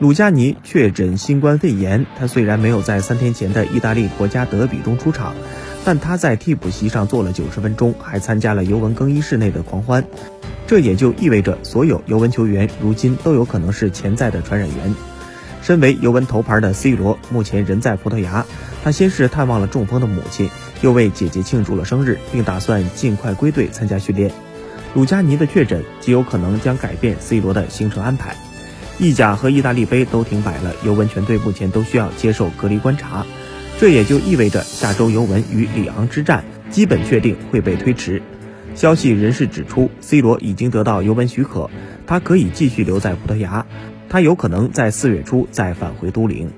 鲁加尼确诊新冠肺炎，他虽然没有在三天前的意大利国家德比中出场，但他在替补席上坐了九十分钟，还参加了尤文更衣室内的狂欢。这也就意味着，所有尤文球员如今都有可能是潜在的传染源。身为尤文头牌的 C 罗，目前人在葡萄牙。他先是探望了中风的母亲，又为姐姐庆祝了生日，并打算尽快归队参加训练。鲁加尼的确诊极有可能将改变 C 罗的行程安排。意甲和意大利杯都停摆了，尤文全队目前都需要接受隔离观察。这也就意味着下周尤文与里昂之战基本确定会被推迟。消息人士指出，C 罗已经得到尤文许可，他可以继续留在葡萄牙。他有可能在四月初再返回都灵。